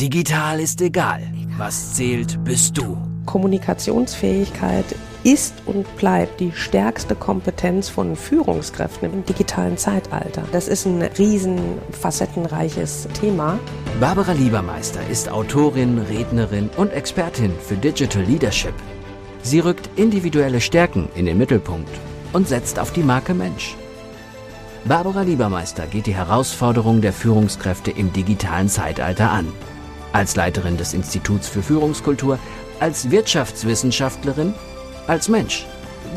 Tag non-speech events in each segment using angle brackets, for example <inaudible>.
Digital ist egal. Was zählt, bist du. Kommunikationsfähigkeit ist und bleibt die stärkste Kompetenz von Führungskräften im digitalen Zeitalter. Das ist ein riesen facettenreiches Thema. Barbara Liebermeister ist Autorin, Rednerin und Expertin für Digital Leadership. Sie rückt individuelle Stärken in den Mittelpunkt und setzt auf die Marke Mensch. Barbara Liebermeister geht die Herausforderung der Führungskräfte im digitalen Zeitalter an als Leiterin des Instituts für Führungskultur, als Wirtschaftswissenschaftlerin, als Mensch.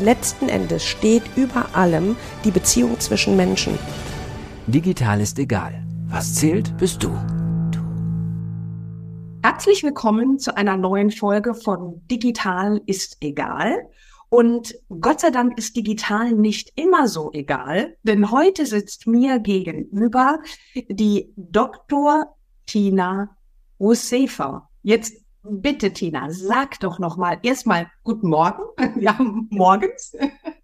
Letzten Endes steht über allem die Beziehung zwischen Menschen. Digital ist egal. Was zählt, bist du. Herzlich willkommen zu einer neuen Folge von Digital ist egal. Und Gott sei Dank ist digital nicht immer so egal, denn heute sitzt mir gegenüber die Dr. Tina Josefa. Jetzt bitte, Tina, sag doch noch mal erstmal Guten Morgen. <laughs> Haben morgens.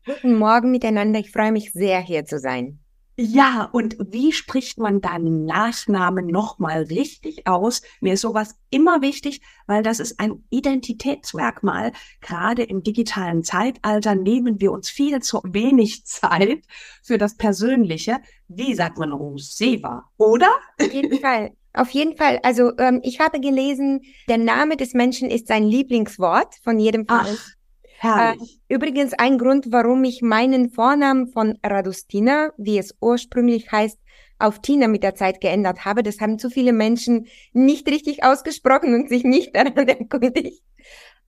Guten Morgen miteinander. Ich freue mich sehr, hier zu sein. Ja, und wie spricht man deinen Nachnamen nochmal richtig aus? Mir ist sowas immer wichtig, weil das ist ein Identitätsmerkmal. Gerade im digitalen Zeitalter nehmen wir uns viel zu wenig Zeit für das Persönliche. Wie sagt man Roseva, oder? Auf jeden Fall. Auf jeden Fall. Also ähm, ich habe gelesen, der Name des Menschen ist sein Lieblingswort von jedem von Ach, uns. Herrlich. Äh, übrigens ein Grund, warum ich meinen Vornamen von Radustina, wie es ursprünglich heißt, auf Tina mit der Zeit geändert habe. Das haben zu viele Menschen nicht richtig ausgesprochen und sich nicht daran <laughs> erkundigt.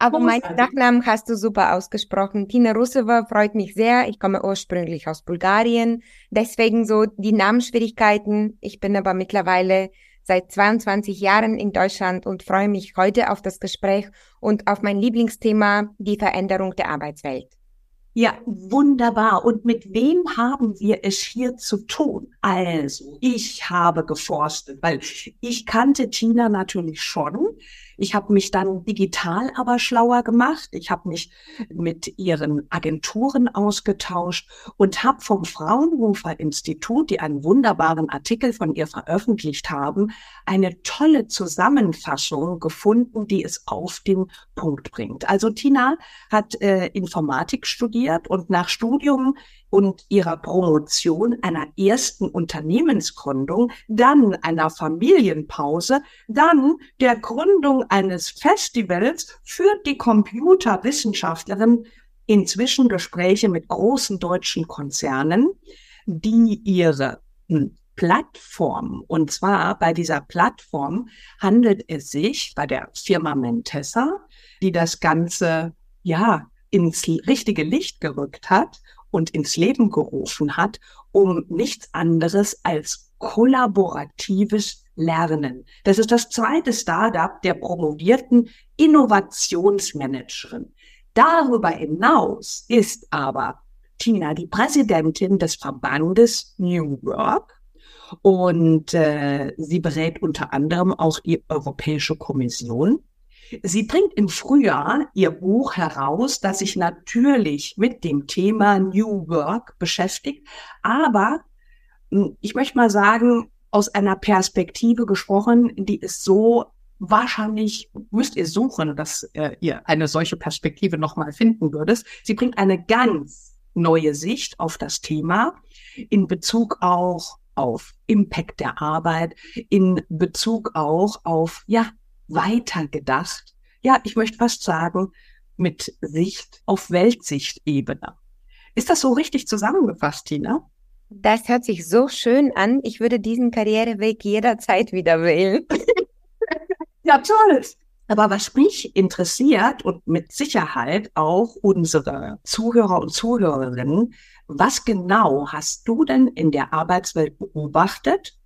Aber meinen Nachnamen hast du super ausgesprochen. Tina Russova freut mich sehr. Ich komme ursprünglich aus Bulgarien. Deswegen so die Namensschwierigkeiten. Ich bin aber mittlerweile seit 22 Jahren in Deutschland und freue mich heute auf das Gespräch und auf mein Lieblingsthema, die Veränderung der Arbeitswelt. Ja, wunderbar. Und mit wem haben wir es hier zu tun? Also, ich habe geforstet, weil ich kannte Tina natürlich schon. Ich habe mich dann digital aber schlauer gemacht. Ich habe mich mit ihren Agenturen ausgetauscht und habe vom Fraunhofer Institut, die einen wunderbaren Artikel von ihr veröffentlicht haben, eine tolle Zusammenfassung gefunden, die es auf den Punkt bringt. Also Tina hat äh, Informatik studiert und nach Studium und ihrer Promotion einer ersten Unternehmensgründung, dann einer Familienpause, dann der Gründung eines Festivals führt die Computerwissenschaftlerin. Inzwischen Gespräche mit großen deutschen Konzernen, die ihre hm, Plattform, und zwar bei dieser Plattform handelt es sich bei der Firma Mentessa, die das Ganze, ja, ins richtige Licht gerückt hat und ins Leben gerufen hat, um nichts anderes als kollaboratives Lernen. Das ist das zweite Startup der promovierten Innovationsmanagerin. Darüber hinaus ist aber Tina die Präsidentin des Verbandes New Work und äh, sie berät unter anderem auch die Europäische Kommission Sie bringt im Frühjahr ihr Buch heraus, das sich natürlich mit dem Thema New Work beschäftigt, aber hm, ich möchte mal sagen, aus einer Perspektive gesprochen, die ist so wahrscheinlich müsst ihr suchen, dass äh, ihr eine solche Perspektive nochmal finden würdet. Sie bringt eine ganz neue Sicht auf das Thema in Bezug auch auf Impact der Arbeit, in Bezug auch auf, ja, weitergedacht. Ja, ich möchte fast sagen, mit Sicht auf Weltsichtebene. Ist das so richtig zusammengefasst, Tina? Das hört sich so schön an. Ich würde diesen Karriereweg jederzeit wieder wählen. <laughs> ja, toll. Aber was mich interessiert und mit Sicherheit auch unsere Zuhörer und Zuhörerinnen, was genau hast du denn in der Arbeitswelt beobachtet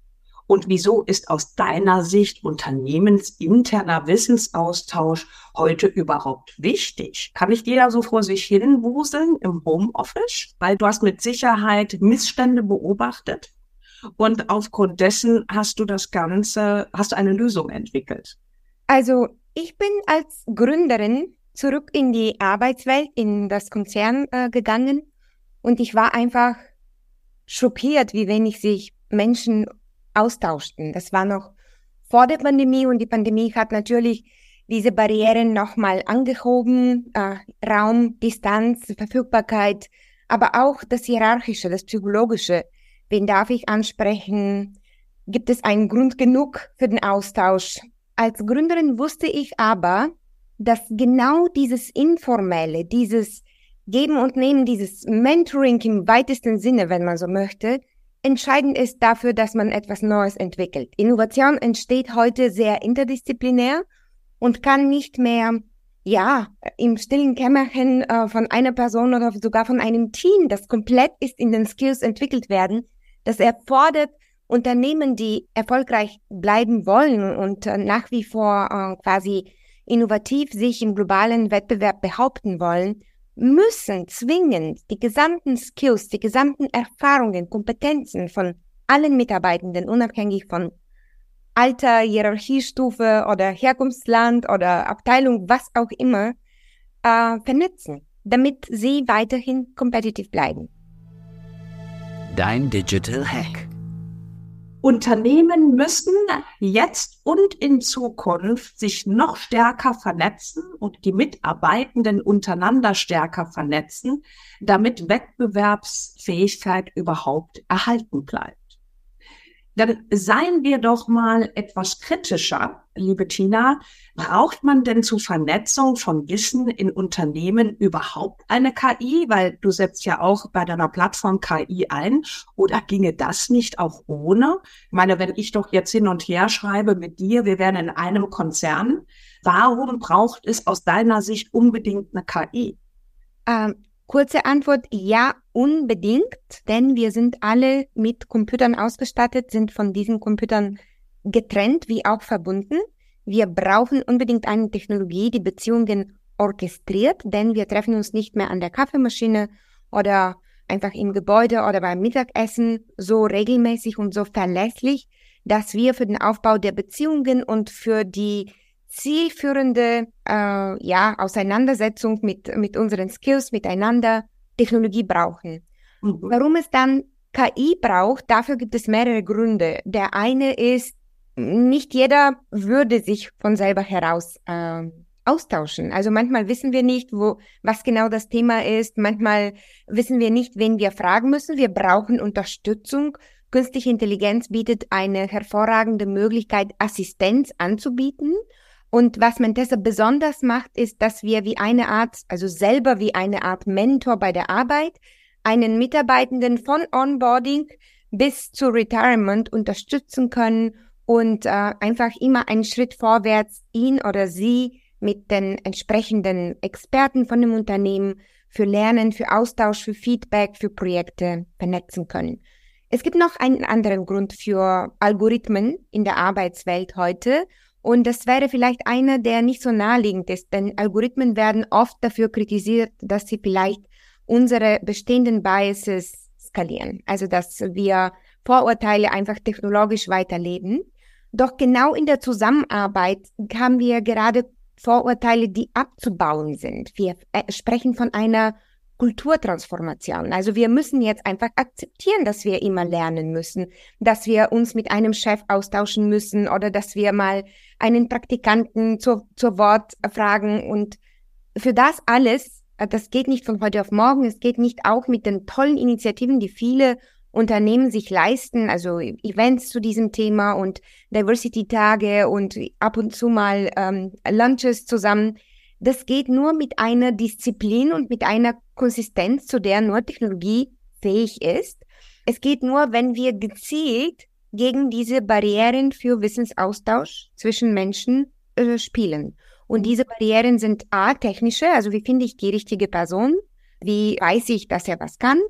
und wieso ist aus deiner Sicht unternehmensinterner Wissensaustausch heute überhaupt wichtig? Kann ich dir da so vor sich hin wuseln im Homeoffice? Weil du hast mit Sicherheit Missstände beobachtet und aufgrund dessen hast du das Ganze, hast du eine Lösung entwickelt. Also ich bin als Gründerin zurück in die Arbeitswelt, in das Konzern äh, gegangen und ich war einfach schockiert, wie wenig sich Menschen austauschten. Das war noch vor der Pandemie und die Pandemie hat natürlich diese Barrieren nochmal angehoben, äh, Raum, Distanz, Verfügbarkeit, aber auch das Hierarchische, das Psychologische. Wen darf ich ansprechen? Gibt es einen Grund genug für den Austausch? Als Gründerin wusste ich aber, dass genau dieses Informelle, dieses Geben und Nehmen, dieses Mentoring im weitesten Sinne, wenn man so möchte, entscheidend ist dafür, dass man etwas Neues entwickelt. Innovation entsteht heute sehr interdisziplinär und kann nicht mehr, ja, im stillen Kämmerchen äh, von einer Person oder sogar von einem Team, das komplett ist in den Skills entwickelt werden. Das erfordert Unternehmen, die erfolgreich bleiben wollen und äh, nach wie vor äh, quasi innovativ sich im globalen Wettbewerb behaupten wollen, müssen zwingend die gesamten Skills, die gesamten Erfahrungen, Kompetenzen von allen Mitarbeitenden, unabhängig von Alter, Hierarchiestufe oder Herkunftsland oder Abteilung, was auch immer, äh, vernetzen, damit sie weiterhin kompetitiv bleiben. Dein Digital Hack. Unternehmen müssen jetzt und in Zukunft sich noch stärker vernetzen und die Mitarbeitenden untereinander stärker vernetzen, damit Wettbewerbsfähigkeit überhaupt erhalten bleibt dann seien wir doch mal etwas kritischer, liebe Tina. Braucht man denn zur Vernetzung von Wissen in Unternehmen überhaupt eine KI? Weil du setzt ja auch bei deiner Plattform KI ein. Oder ginge das nicht auch ohne? Ich meine, wenn ich doch jetzt hin und her schreibe mit dir, wir wären in einem Konzern. Warum braucht es aus deiner Sicht unbedingt eine KI? Ähm, Kurze Antwort, ja, unbedingt, denn wir sind alle mit Computern ausgestattet, sind von diesen Computern getrennt wie auch verbunden. Wir brauchen unbedingt eine Technologie, die Beziehungen orchestriert, denn wir treffen uns nicht mehr an der Kaffeemaschine oder einfach im Gebäude oder beim Mittagessen so regelmäßig und so verlässlich, dass wir für den Aufbau der Beziehungen und für die zielführende äh, ja, Auseinandersetzung mit, mit unseren Skills miteinander Technologie brauchen. Mhm. Warum es dann KI braucht, dafür gibt es mehrere Gründe. Der eine ist, nicht jeder würde sich von selber heraus äh, austauschen. Also manchmal wissen wir nicht, wo, was genau das Thema ist. Manchmal wissen wir nicht, wen wir fragen müssen. Wir brauchen Unterstützung. Künstliche Intelligenz bietet eine hervorragende Möglichkeit, Assistenz anzubieten. Und was Mentessa besonders macht, ist, dass wir wie eine Art, also selber wie eine Art Mentor bei der Arbeit, einen Mitarbeitenden von Onboarding bis zu Retirement unterstützen können und äh, einfach immer einen Schritt vorwärts ihn oder sie mit den entsprechenden Experten von dem Unternehmen für Lernen, für Austausch, für Feedback, für Projekte vernetzen können. Es gibt noch einen anderen Grund für Algorithmen in der Arbeitswelt heute und das wäre vielleicht einer, der nicht so naheliegend ist, denn Algorithmen werden oft dafür kritisiert, dass sie vielleicht unsere bestehenden Biases skalieren. Also, dass wir Vorurteile einfach technologisch weiterleben. Doch genau in der Zusammenarbeit haben wir gerade Vorurteile, die abzubauen sind. Wir äh, sprechen von einer Kulturtransformation. Also wir müssen jetzt einfach akzeptieren, dass wir immer lernen müssen, dass wir uns mit einem Chef austauschen müssen oder dass wir mal einen Praktikanten zur, zur Wort fragen. Und für das alles, äh, das geht nicht von heute auf morgen, es geht nicht auch mit den tollen Initiativen, die viele Unternehmen sich leisten, also Events zu diesem Thema und Diversity-Tage und ab und zu mal ähm, Lunches zusammen. Das geht nur mit einer Disziplin und mit einer Konsistenz, zu der nur Technologie fähig ist. Es geht nur, wenn wir gezielt gegen diese Barrieren für Wissensaustausch zwischen Menschen äh, spielen. Und mhm. diese Barrieren sind A, technische, also wie finde ich die richtige Person? Wie weiß ich, dass er was kann?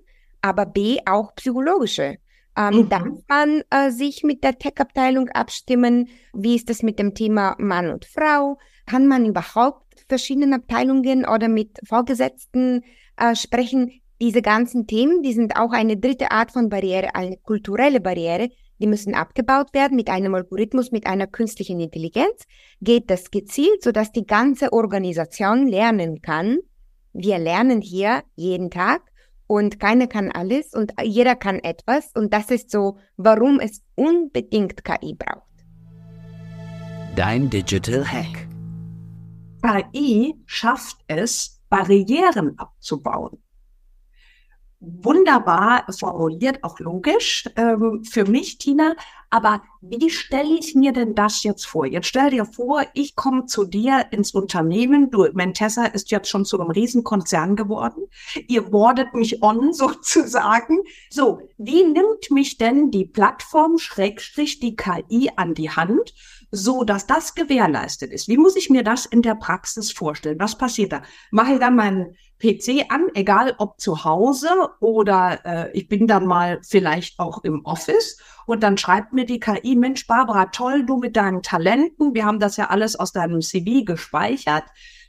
Aber B, auch psychologische. Ähm, mhm. Darf man äh, sich mit der Tech-Abteilung abstimmen? Wie ist es mit dem Thema Mann und Frau? Kann man überhaupt verschiedenen Abteilungen oder mit Vorgesetzten äh, sprechen? Diese ganzen Themen, die sind auch eine dritte Art von Barriere, eine kulturelle Barriere. Die müssen abgebaut werden mit einem Algorithmus, mit einer künstlichen Intelligenz. Geht das gezielt, sodass die ganze Organisation lernen kann. Wir lernen hier jeden Tag und keiner kann alles und jeder kann etwas. Und das ist so, warum es unbedingt KI braucht. Dein Digital Hack. KI schafft es, Barrieren abzubauen wunderbar formuliert, auch logisch ähm, für mich, Tina. Aber wie stelle ich mir denn das jetzt vor? Jetzt stell dir vor, ich komme zu dir ins Unternehmen. Du, Mentessa ist jetzt schon zu einem Riesenkonzern geworden. Ihr bordet mich on <laughs> sozusagen. So, wie nimmt mich denn die Plattform Schrägstrich die KI an die Hand? So dass das gewährleistet ist. Wie muss ich mir das in der Praxis vorstellen? Was passiert da? Mache ich dann meinen PC an, egal ob zu Hause oder äh, ich bin dann mal vielleicht auch im Office und dann schreibt mir die KI, Mensch, Barbara, toll, du mit deinen Talenten, wir haben das ja alles aus deinem CV gespeichert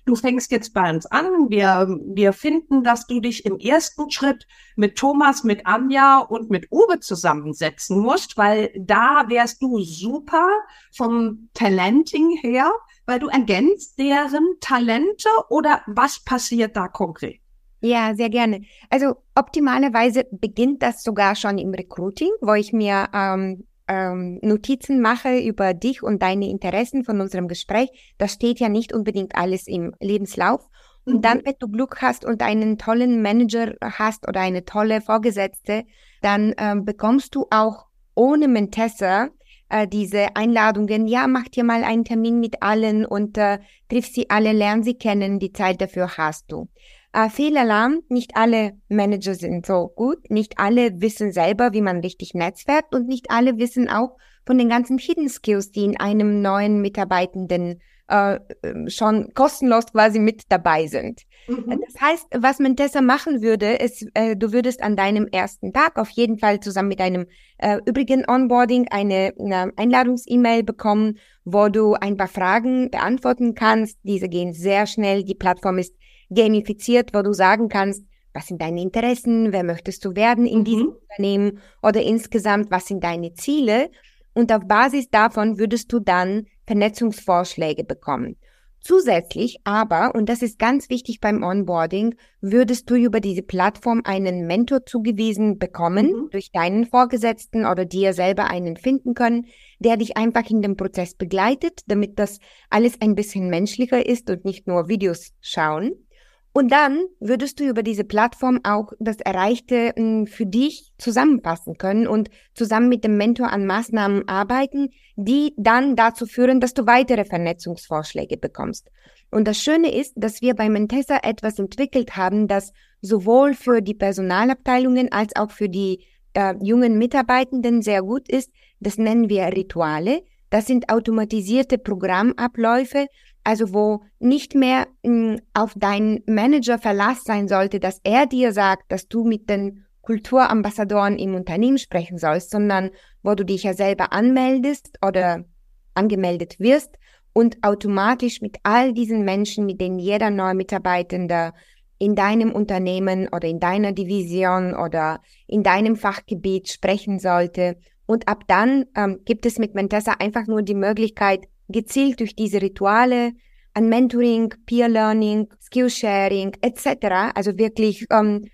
du fängst jetzt bei uns an. Wir, wir finden, dass du dich im ersten Schritt mit Thomas, mit Anja und mit Uwe zusammensetzen musst, weil da wärst du super vom Talenting her, weil du ergänzt deren Talente oder was passiert da konkret? Ja, sehr gerne. Also optimalerweise beginnt das sogar schon im Recruiting, wo ich mir ähm, ähm, Notizen mache über dich und deine Interessen von unserem Gespräch, das steht ja nicht unbedingt alles im Lebenslauf. Und dann, mhm. wenn du Glück hast und einen tollen Manager hast oder eine tolle Vorgesetzte, dann ähm, bekommst du auch ohne Mentessa äh, diese Einladungen. Ja, mach dir mal einen Termin mit allen und äh, triff sie alle, lern sie kennen. Die Zeit dafür hast du. Äh, Fehlalarm, nicht alle Manager sind so gut, nicht alle wissen selber, wie man richtig netzwerkt und nicht alle wissen auch von den ganzen Hidden Skills, die in einem neuen Mitarbeitenden äh, ähm, schon kostenlos quasi mit dabei sind. Mhm. Das heißt, was Mentessa machen würde, ist, äh, du würdest an deinem ersten Tag auf jeden Fall zusammen mit einem äh, übrigen Onboarding eine, eine Einladungs-E-Mail bekommen, wo du ein paar Fragen beantworten kannst. Diese gehen sehr schnell. Die Plattform ist gamifiziert, wo du sagen kannst, was sind deine Interessen, wer möchtest du werden in mhm. diesem Unternehmen oder insgesamt, was sind deine Ziele? Und auf Basis davon würdest du dann Vernetzungsvorschläge bekommen. Zusätzlich aber, und das ist ganz wichtig beim Onboarding, würdest du über diese Plattform einen Mentor zugewiesen bekommen, mhm. durch deinen Vorgesetzten oder dir selber einen finden können, der dich einfach in dem Prozess begleitet, damit das alles ein bisschen menschlicher ist und nicht nur Videos schauen. Und dann würdest du über diese Plattform auch das Erreichte hm, für dich zusammenfassen können und zusammen mit dem Mentor an Maßnahmen arbeiten, die dann dazu führen, dass du weitere Vernetzungsvorschläge bekommst. Und das Schöne ist, dass wir bei Mentessa etwas entwickelt haben, das sowohl für die Personalabteilungen als auch für die äh, jungen Mitarbeitenden sehr gut ist. Das nennen wir Rituale. Das sind automatisierte Programmabläufe, also wo nicht mehr mh, hm, auf deinen Manager Verlass sein sollte, dass er dir sagt, dass du mit den Kulturambassadoren im Unternehmen sprechen sollst, sondern wo du dich ja selber anmeldest oder angemeldet wirst und automatisch mit all diesen Menschen, mit denen jeder neue Mitarbeitende in deinem Unternehmen oder in deiner Division oder in deinem Fachgebiet sprechen sollte. Und ab dann ähm, gibt es mit Mentessa einfach nur die Möglichkeit, gezielt durch diese Rituale an Mentoring, Peer Learning, Skillsharing etc. Also wirklich ähm,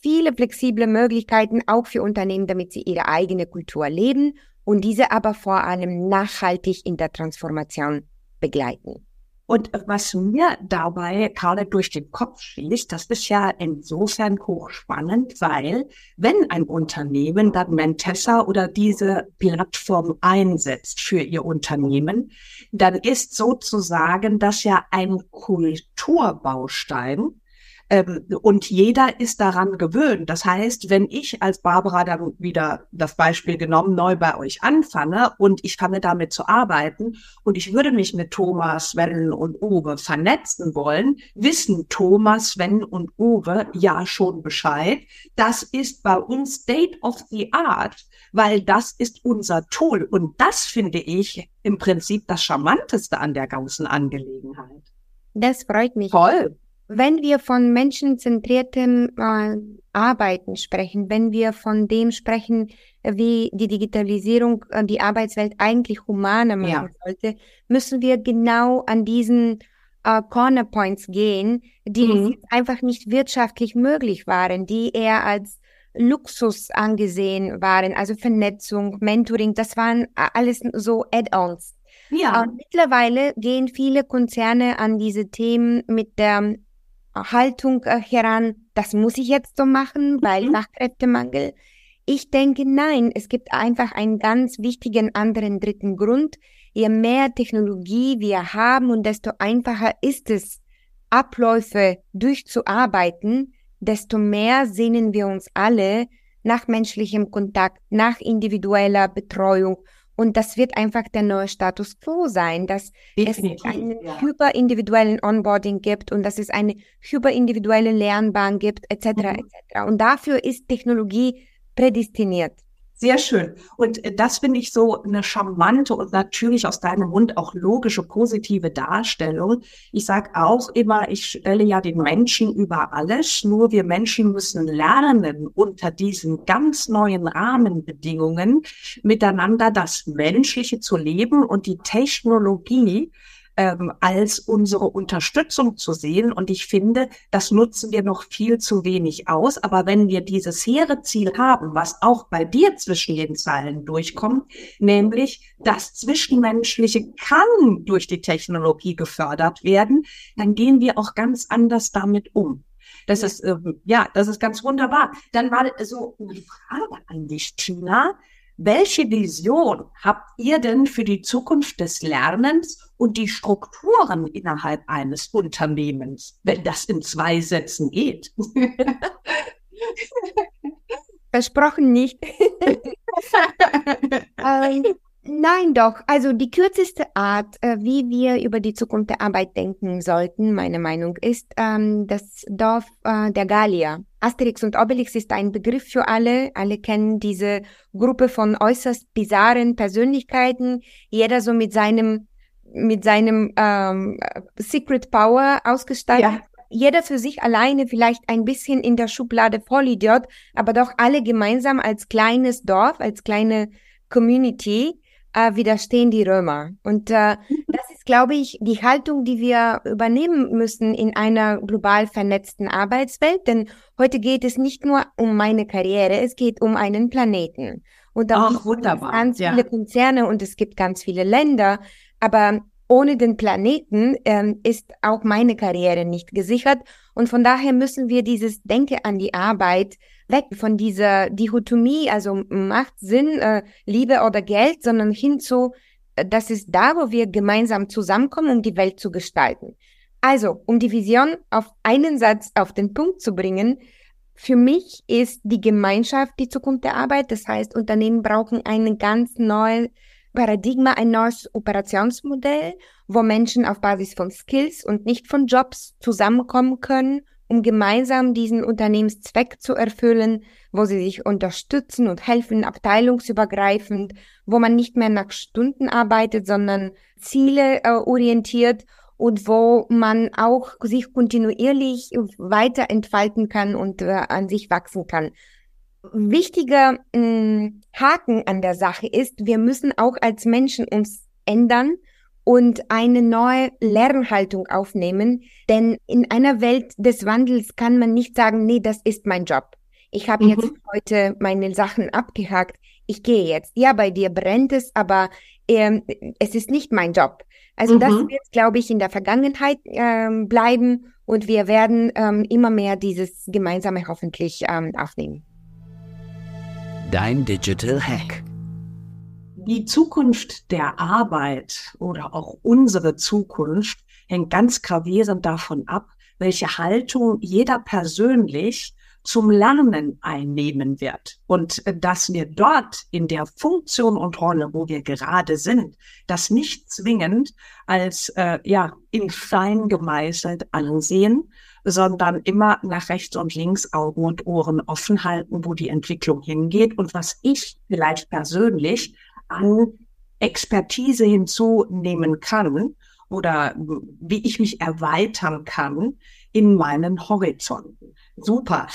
viele flexible Möglichkeiten auch für Unternehmen, damit sie ihre eigene Kultur leben und diese aber vor allem nachhaltig in der Transformation begleiten. Und was mir dabei gerade durch den Kopf schießt, das ist ja insofern hochspannend, weil wenn ein Unternehmen dann Mentessa oder diese Plattform einsetzt für ihr Unternehmen, dann ist sozusagen das ja ein Kulturbaustein, ähm, und jeder ist daran gewöhnt. Das heißt, wenn ich als Barbara dann wieder das Beispiel genommen neu bei euch anfange und ich fange damit zu arbeiten und ich würde mich mit Thomas, Sven und Uwe vernetzen wollen, wissen Thomas, Sven und Uwe ja schon Bescheid. Das ist bei uns State of the Art, weil das ist unser Tool. Und das finde ich im Prinzip das Charmanteste an der ganzen Angelegenheit. Das freut mich. Toll. Wenn wir von menschenzentriertem äh, Arbeiten sprechen, wenn wir von dem sprechen, wie die Digitalisierung äh, die Arbeitswelt eigentlich humaner machen ja. sollte, müssen wir genau an diesen äh, Corner Points gehen, die mhm. einfach nicht wirtschaftlich möglich waren, die eher als Luxus angesehen waren, also Vernetzung, Mentoring, das waren alles so Add-ons. Ja. Und mittlerweile gehen viele Konzerne an diese Themen mit der Haltung äh, heran, das muss ich jetzt so machen, weil mhm. Fachkräftemangel. Ich denke, nein, es gibt einfach einen ganz wichtigen anderen dritten Grund. Je mehr Technologie wir haben und desto einfacher ist es, Abläufe durchzuarbeiten, desto mehr sehnen wir uns alle nach menschlichem Kontakt, nach individueller Betreuung. Und das wird einfach der neue Status quo sein, dass Definitiv, es einen ja. hyperindividuellen Onboarding gibt und dass es eine hyperindividuelle Lernbahn gibt, etc. Mhm. etc. Und dafür ist Technologie prädestiniert. Sehr schön. Und äh, das finde ich so eine charmante und natürlich aus deinem Mund auch logische, positive Darstellung. Ich sage auch immer, ich stelle ja den Menschen über alles. Nur wir Menschen müssen lernen, unter diesen ganz neuen Rahmenbedingungen miteinander das Menschliche zu leben und die Technologie ähm, als unsere Unterstützung zu sehen. Und ich finde, das nutzen wir noch viel zu wenig aus. Aber wenn wir dieses hehre Ziel haben, was auch bei dir zwischen den Zeilen durchkommt, nämlich das Zwischenmenschliche kann durch die Technologie gefördert werden, dann gehen wir auch ganz anders damit um. Das ist, ähm, ja, das ist ganz wunderbar. Dann mal so eine Frage an dich, Tina. Welche Vision habt ihr denn für die Zukunft des Lernens und die Strukturen innerhalb eines Unternehmens, wenn das in zwei Sätzen geht? Versprochen nicht. <laughs> ähm, Nein, doch. Also die kürzeste Art, äh, wie wir über die Zukunft der Arbeit denken sollten, meine Meinung ist ähm, das Dorf äh, der Gallier. Asterix und Obelix ist ein Begriff für alle. Alle kennen diese Gruppe von äußerst bizarren Persönlichkeiten. Jeder so mit seinem mit seinem ähm, Secret Power ausgestattet. Ja. Jeder für sich alleine vielleicht ein bisschen in der Schublade Vollidiot, aber doch alle gemeinsam als kleines Dorf, als kleine Community äh, widerstehen die Römer. Und äh, mhm. das ist, glaube ich, die Haltung, die wir übernehmen müssen in einer global vernetzten Arbeitswelt. Denn heute geht es nicht nur um meine Karriere, es geht um einen Planeten. Und da gibt es ganz ja. viele Konzerne und es gibt ganz viele Länder. Aber ohne den Planeten ähm, ist auch meine Karriere nicht gesichert. Und von daher müssen wir dieses Denke an die Arbeit weg von dieser Dichotomie, also Macht, Sinn, äh, Liebe oder Geld, sondern hin zu, äh, das ist da, wo wir gemeinsam zusammenkommen, um die Welt zu gestalten. Also, um die Vision auf einen Satz auf den Punkt zu bringen, für mich ist die Gemeinschaft die Zukunft der Arbeit. Das heißt, Unternehmen brauchen einen ganz neuen Paradigma, ein neues Operationsmodell, wo Menschen auf Basis von Skills und nicht von Jobs zusammenkommen können um gemeinsam diesen Unternehmenszweck zu erfüllen, wo sie sich unterstützen und helfen, abteilungsübergreifend, wo man nicht mehr nach Stunden arbeitet, sondern Ziele äh, orientiert und wo man auch sich kontinuierlich weiter entfalten kann und äh, an sich wachsen kann. Wichtiger mm, Haken an der Sache ist, wir müssen auch als Menschen uns ändern und eine neue Lernhaltung aufnehmen. Denn in einer Welt des Wandels kann man nicht sagen, nee, das ist mein Job. Ich habe mhm. jetzt heute meine Sachen abgehakt. Ich gehe jetzt. Ja, bei dir brennt es, aber ähm, es ist nicht mein Job. Also mhm. das wird, glaube ich, in der Vergangenheit ähm, bleiben und wir werden ähm, immer mehr dieses Gemeinsame hoffentlich ähm, aufnehmen. Dein Digital Hack die Zukunft der Arbeit oder auch unsere Zukunft hängt ganz gravierend davon ab, welche Haltung jeder persönlich zum Lernen einnehmen wird. Und äh, dass wir dort in der Funktion und Rolle, wo wir gerade sind, das nicht zwingend als äh, ja in Stein gemeißelt ansehen, sondern immer nach rechts und links Augen und Ohren offen halten, wo die Entwicklung hingeht und was ich vielleicht persönlich an Expertise hinzunehmen kann oder wie ich mich erweitern kann in meinen Horizonten. Super.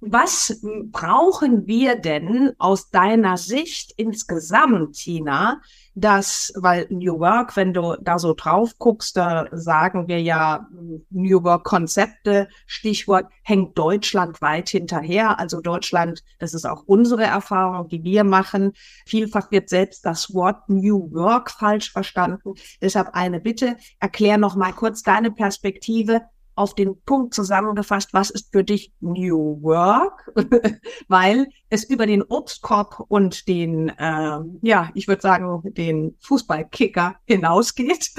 Was brauchen wir denn aus deiner Sicht insgesamt, Tina, dass, weil New Work, wenn du da so drauf guckst, da sagen wir ja New Work Konzepte, Stichwort hängt Deutschland weit hinterher. Also Deutschland, das ist auch unsere Erfahrung, die wir machen. Vielfach wird selbst das Wort New Work falsch verstanden. Deshalb eine Bitte, erklär noch mal kurz deine Perspektive auf den Punkt zusammengefasst, was ist für dich New Work? <laughs> Weil es über den Obstkorb und den, äh, ja, ich würde sagen, den Fußballkicker hinausgeht.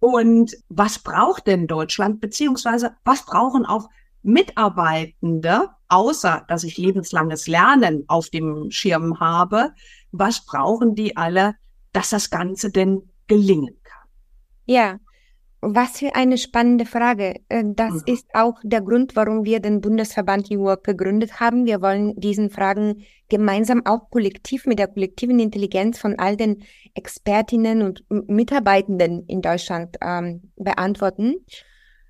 Und was braucht denn Deutschland, beziehungsweise was brauchen auch Mitarbeitende, außer dass ich lebenslanges Lernen auf dem Schirm habe, was brauchen die alle, dass das Ganze denn gelingen kann? Ja, was für eine spannende Frage. Äh, das mhm. ist auch der Grund, warum wir den Bundesverband New Work gegründet haben. Wir wollen diesen Fragen gemeinsam auch kollektiv mit der kollektiven Intelligenz von all den Expertinnen und Mitarbeitenden in Deutschland ähm, beantworten.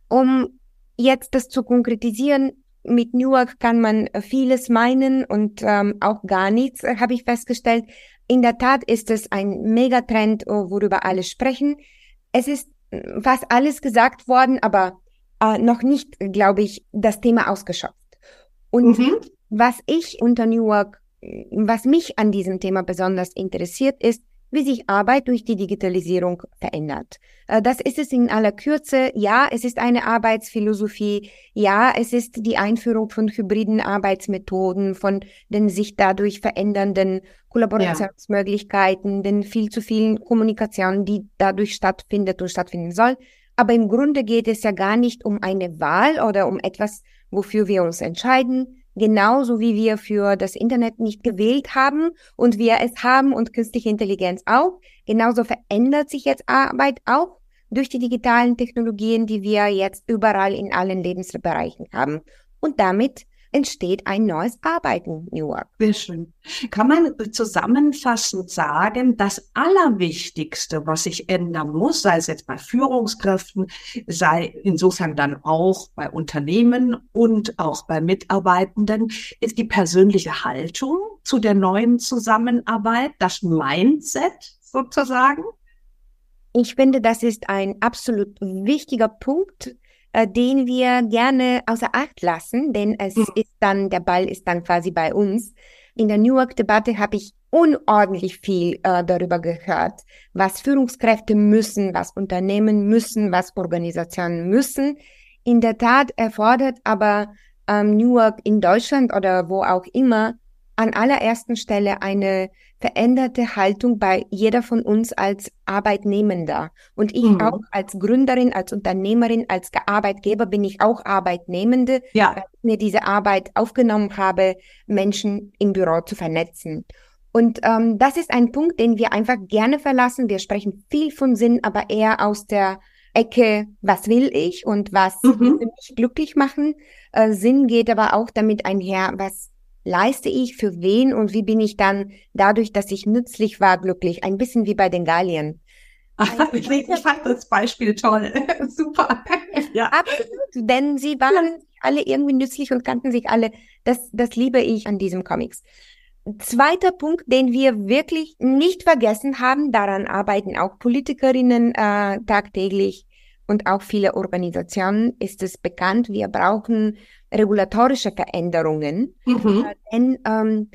Um jetzt das zu konkretisieren, mit New Work kann man vieles meinen und ähm, auch gar nichts, äh, habe ich festgestellt. In der Tat ist es ein Megatrend, worüber alle sprechen. Es ist fast alles gesagt worden, aber äh, noch nicht, glaube ich, das Thema ausgeschöpft. Und mhm. was ich unter New Work, was mich an diesem Thema besonders interessiert, ist, wie sich Arbeit durch die Digitalisierung verändert. Äh, das ist es in aller Kürze. Ja, es ist eine Arbeitsphilosophie. Ja, es ist die Einführung von hybriden Arbeitsmethoden, von den sich dadurch verändernden Kollaborationsmöglichkeiten, ja. den viel zu vielen Kommunikationen, die dadurch stattfindet und stattfinden soll. Aber im Grunde geht es ja gar nicht um eine Wahl oder um etwas, wofür wir uns entscheiden, genauso wie wir für das Internet nicht gewählt haben und wir es haben und künstliche Intelligenz auch. Genauso verändert sich jetzt Arbeit auch durch die digitalen Technologien, die wir jetzt überall in allen Lebensbereichen haben. Und damit entsteht ein neues Arbeiten, New Work. Sehr schön. Kann man zusammenfassend sagen, das Allerwichtigste, was sich ändern muss, sei es jetzt bei Führungskräften, sei insofern dann auch bei Unternehmen und auch bei Mitarbeitenden, ist die persönliche Haltung zu der neuen Zusammenarbeit, das Mindset sozusagen? Ich finde, das ist ein absolut wichtiger Punkt, äh, den wir gerne außer Acht lassen, denn es mhm. ist dann, der Ball ist dann quasi bei uns. In der New York-Debatte habe ich unordentlich viel äh, darüber gehört, was Führungskräfte müssen, was Unternehmen müssen, was Organisationen müssen. In der Tat erfordert aber ähm, New York in Deutschland oder wo auch immer an allerersten Stelle eine veränderte Haltung bei jeder von uns als Arbeitnehmender. Und ich mhm. auch als Gründerin, als Unternehmerin, als Arbeitgeber bin ich auch Arbeitnehmende, ja. weil ich mir diese Arbeit aufgenommen habe, Menschen im Büro zu vernetzen. Und ähm, das ist ein Punkt, den wir einfach gerne verlassen. Wir sprechen viel von Sinn, aber eher aus der Ecke, was will ich und was mhm. will mich glücklich machen. Äh, Sinn geht aber auch damit einher, was leiste ich für wen und wie bin ich dann dadurch, dass ich nützlich war, glücklich? Ein bisschen wie bei den Gallien. <laughs> ich fand das Beispiel toll. <laughs> Super. <laughs> ja. Absolut, denn sie waren alle irgendwie nützlich und kannten sich alle. Das, das liebe ich an diesem Comics. Zweiter Punkt, den wir wirklich nicht vergessen haben, daran arbeiten auch Politikerinnen äh, tagtäglich und auch viele Organisationen, ist es bekannt, wir brauchen regulatorische Veränderungen. Mhm. Denn ähm,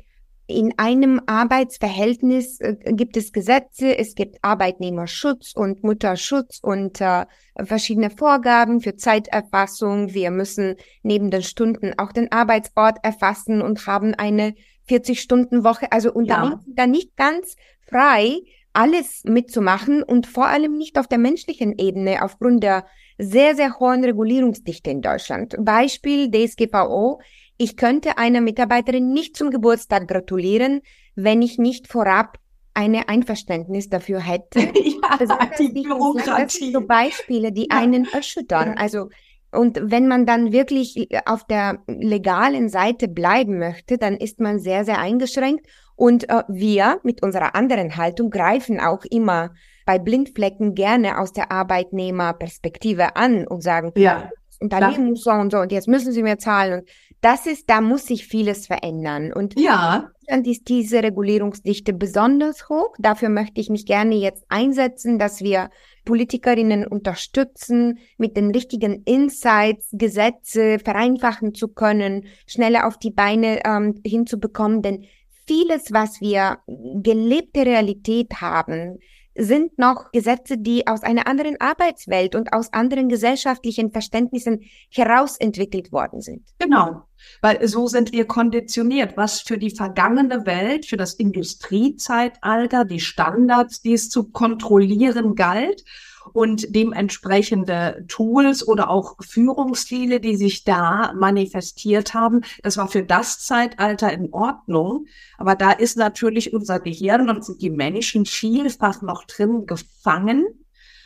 in einem Arbeitsverhältnis äh, gibt es Gesetze, es gibt Arbeitnehmerschutz und Mutterschutz und äh, verschiedene Vorgaben für Zeiterfassung. Wir müssen neben den Stunden auch den Arbeitsort erfassen und haben eine 40-Stunden-Woche. Also Unternehmen ja. da nicht ganz frei, alles mitzumachen und vor allem nicht auf der menschlichen Ebene aufgrund der sehr, sehr hohen Regulierungsdichte in Deutschland. Beispiel DSGVO. Ich könnte einer Mitarbeiterin nicht zum Geburtstag gratulieren, wenn ich nicht vorab eine Einverständnis dafür hätte. <laughs> ja, die Bürokratie. das sind so Beispiele, die einen erschüttern. Also und wenn man dann wirklich auf der legalen Seite bleiben möchte, dann ist man sehr, sehr eingeschränkt. Und äh, wir mit unserer anderen Haltung greifen auch immer bei Blindflecken gerne aus der Arbeitnehmerperspektive an und sagen, ja. Unternehmen muss so und so und jetzt müssen sie mir zahlen. Und das ist, da muss sich vieles verändern. Und ja. dann ist diese Regulierungsdichte besonders hoch. Dafür möchte ich mich gerne jetzt einsetzen, dass wir Politikerinnen unterstützen, mit den richtigen Insights Gesetze vereinfachen zu können, schneller auf die Beine ähm, hinzubekommen. Denn vieles, was wir gelebte Realität haben, sind noch Gesetze, die aus einer anderen Arbeitswelt und aus anderen gesellschaftlichen Verständnissen herausentwickelt worden sind. Genau, weil so sind wir konditioniert, was für die vergangene Welt, für das Industriezeitalter, die Standards, die es zu kontrollieren galt und dementsprechende Tools oder auch Führungsstile, die sich da manifestiert haben. Das war für das Zeitalter in Ordnung. Aber da ist natürlich unser Gehirn und die Menschen vielfach noch drin gefangen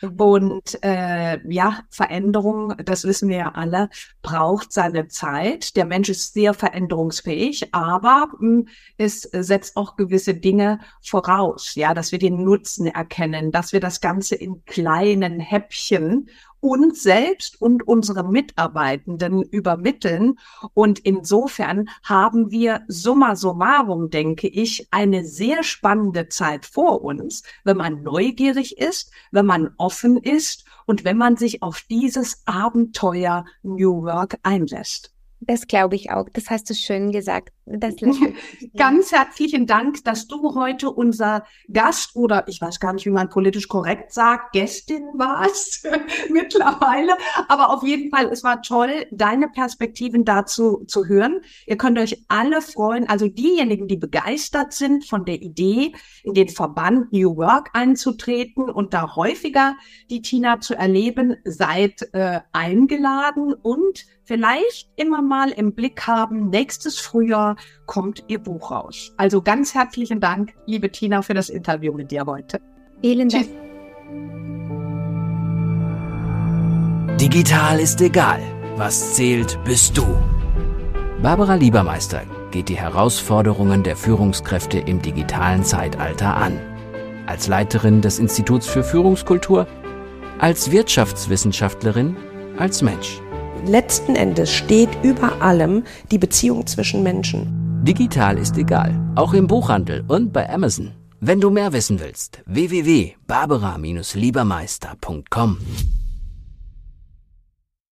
Mhm. Und äh, ja, Veränderung, das wissen wir ja alle, braucht seine Zeit. Der Mensch ist sehr veränderungsfähig, aber mh, hm, es setzt auch gewisse Dinge voraus, ja, dass wir den Nutzen erkennen, dass wir das Ganze in kleinen Häppchen uns selbst und unsere Mitarbeitenden übermitteln. Und insofern haben wir summa summarum, denke ich, eine sehr spannende Zeit vor uns, wenn man neugierig ist, wenn man offen ist und wenn man sich auf dieses Abenteuer New Work einlässt. Das glaube ich auch. Das hast du schön gesagt. Das <laughs> Ganz herzlichen Dank, dass du heute unser Gast oder ich weiß gar nicht, wie man politisch korrekt sagt, Gästin warst <laughs> mittlerweile. Aber auf jeden Fall, es war toll, deine Perspektiven dazu zu hören. Ihr könnt euch alle freuen, also diejenigen, die begeistert sind von der Idee, in den Verband New Work einzutreten und da häufiger die Tina zu erleben, seid äh, eingeladen und vielleicht immer mal im Blick haben, nächstes Frühjahr kommt Ihr Buch raus. Also ganz herzlichen Dank, liebe Tina, für das Interview mit dir heute. Vielen Dank. Digital ist egal. Was zählt, bist du. Barbara Liebermeister geht die Herausforderungen der Führungskräfte im digitalen Zeitalter an. Als Leiterin des Instituts für Führungskultur, als Wirtschaftswissenschaftlerin, als Mensch letzten Endes steht über allem die Beziehung zwischen Menschen. Digital ist egal, auch im Buchhandel und bei Amazon. Wenn du mehr wissen willst, www.barbara-liebermeister.com.